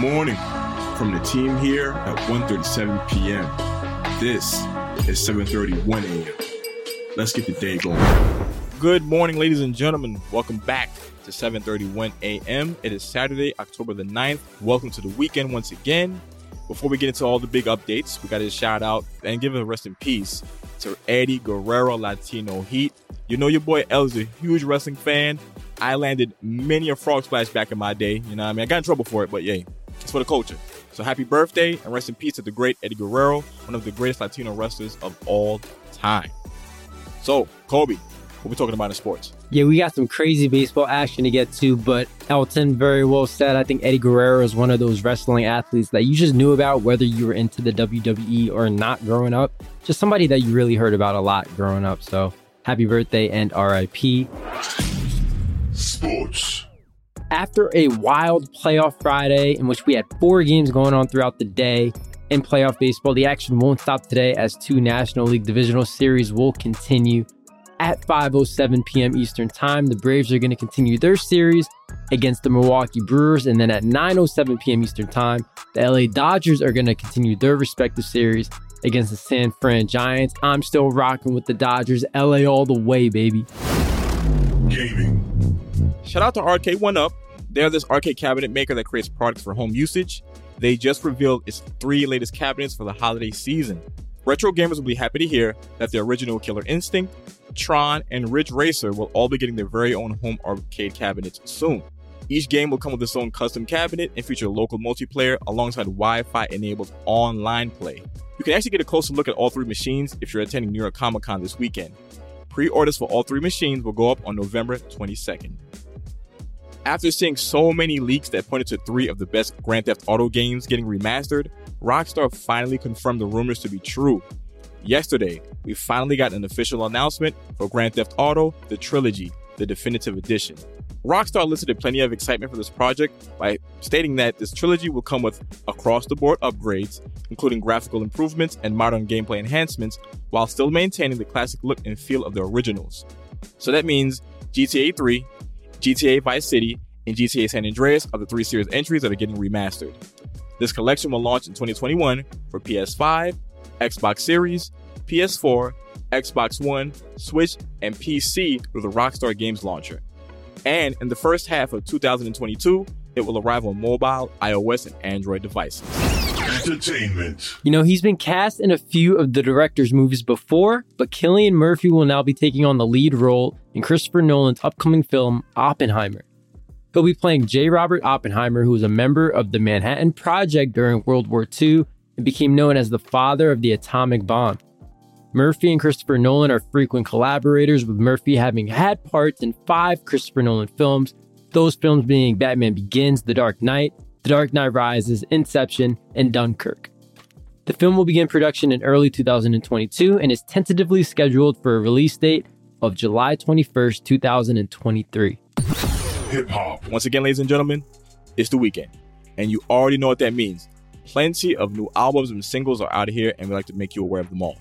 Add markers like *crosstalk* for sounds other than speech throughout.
morning from the team here at 1.37 p.m. This is 7.31 a.m. Let's get the day going. Good morning, ladies and gentlemen. Welcome back to 7.31 a.m. It is Saturday, October the 9th. Welcome to the weekend once again. Before we get into all the big updates, we got to shout out and give a rest in peace to Eddie Guerrero Latino Heat. You know your boy El is a huge wrestling fan. I landed many a frog splash back in my day. You know what I mean? I got in trouble for it, but yay, it's for the culture. So happy birthday and rest in peace to the great Eddie Guerrero, one of the greatest Latino wrestlers of all time. So, Kobe, what we talking about in sports? Yeah, we got some crazy baseball action to get to, but Elton very well said. I think Eddie Guerrero is one of those wrestling athletes that you just knew about whether you were into the WWE or not growing up. Just somebody that you really heard about a lot growing up. So happy birthday and RIP. Sports. After a wild playoff Friday in which we had four games going on throughout the day in playoff baseball, the action won't stop today as two National League Divisional Series will continue at 5:07 p.m. Eastern Time. The Braves are going to continue their series against the Milwaukee Brewers, and then at 9:07 p.m. Eastern Time, the LA Dodgers are going to continue their respective series against the San Fran Giants. I'm still rocking with the Dodgers, LA all the way, baby. Gaming. Shout out to Arcade1Up. They're this arcade cabinet maker that creates products for home usage. They just revealed its three latest cabinets for the holiday season. Retro gamers will be happy to hear that the original Killer Instinct, Tron, and Ridge Racer will all be getting their very own home arcade cabinets soon. Each game will come with its own custom cabinet and feature local multiplayer alongside Wi Fi enabled online play. You can actually get a closer look at all three machines if you're attending New York Comic Con this weekend. Pre orders for all three machines will go up on November 22nd. After seeing so many leaks that pointed to three of the best Grand Theft Auto games getting remastered, Rockstar finally confirmed the rumors to be true. Yesterday, we finally got an official announcement for Grand Theft Auto, the trilogy, the definitive edition. Rockstar listed plenty of excitement for this project by stating that this trilogy will come with across the board upgrades, including graphical improvements and modern gameplay enhancements, while still maintaining the classic look and feel of the originals. So that means GTA 3, GTA Vice City, and GTA San Andreas are the three series entries that are getting remastered. This collection will launch in 2021 for PS5, Xbox Series, PS4, Xbox One, Switch, and PC through the Rockstar Games launcher. And in the first half of 2022, it will arrive on mobile, iOS, and Android devices. Entertainment. You know, he's been cast in a few of the director's movies before, but Cillian Murphy will now be taking on the lead role in Christopher Nolan's upcoming film, Oppenheimer. He'll be playing J. Robert Oppenheimer, who was a member of the Manhattan Project during World War II and became known as the father of the atomic bomb. Murphy and Christopher Nolan are frequent collaborators, with Murphy having had parts in five Christopher Nolan films, those films being Batman Begins, The Dark Knight, The Dark Knight Rises, Inception, and Dunkirk. The film will begin production in early 2022 and is tentatively scheduled for a release date of July 21st, 2023. Hip hop. Once again, ladies and gentlemen, it's the weekend, and you already know what that means. Plenty of new albums and singles are out here, and we like to make you aware of them all.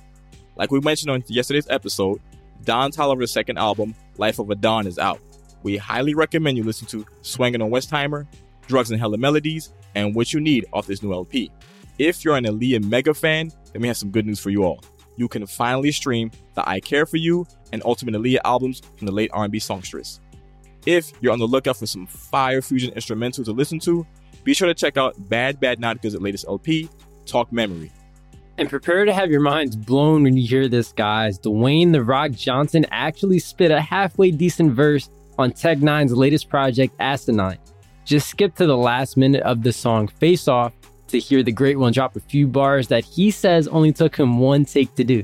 Like we mentioned on yesterday's episode, Don Toliver's second album, Life of a Don, is out. We highly recommend you listen to Swangin' on Westheimer, Drugs and Hella Melodies, and What You Need off this new LP. If you're an Aaliyah mega fan, then we have some good news for you all. You can finally stream the I Care For You and Ultimate Aaliyah albums from the late R&B songstress. If you're on the lookout for some fire fusion instrumental to listen to, be sure to check out Bad Bad Good's latest LP, Talk Memory. And prepare to have your minds blown when you hear this, guys. Dwayne The Rock Johnson actually spit a halfway decent verse on Tech N9ne's latest project, Asinine. Just skip to the last minute of the song Face Off to hear the great one drop a few bars that he says only took him one take to do.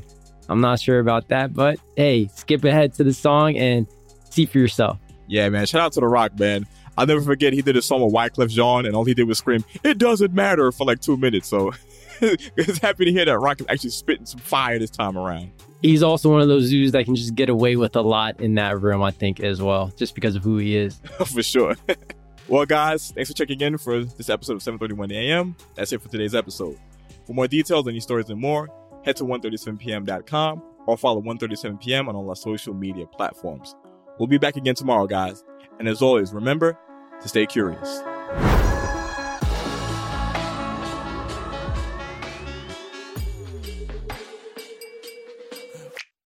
I'm not sure about that, but hey, skip ahead to the song and see for yourself. Yeah, man. Shout out to The Rock, man. I'll never forget he did a song with Wyclef Jean, and all he did was scream, "It doesn't matter" for like two minutes. So, *laughs* it's happy to hear that Rock is actually spitting some fire this time around. He's also one of those dudes that can just get away with a lot in that room, I think, as well, just because of who he is. *laughs* for sure. *laughs* well, guys, thanks for checking in for this episode of 7:31 a.m. That's it for today's episode. For more details on these stories and more, head to 137pm.com or follow 137pm on all our social media platforms. We'll be back again tomorrow, guys. And as always, remember to stay curious.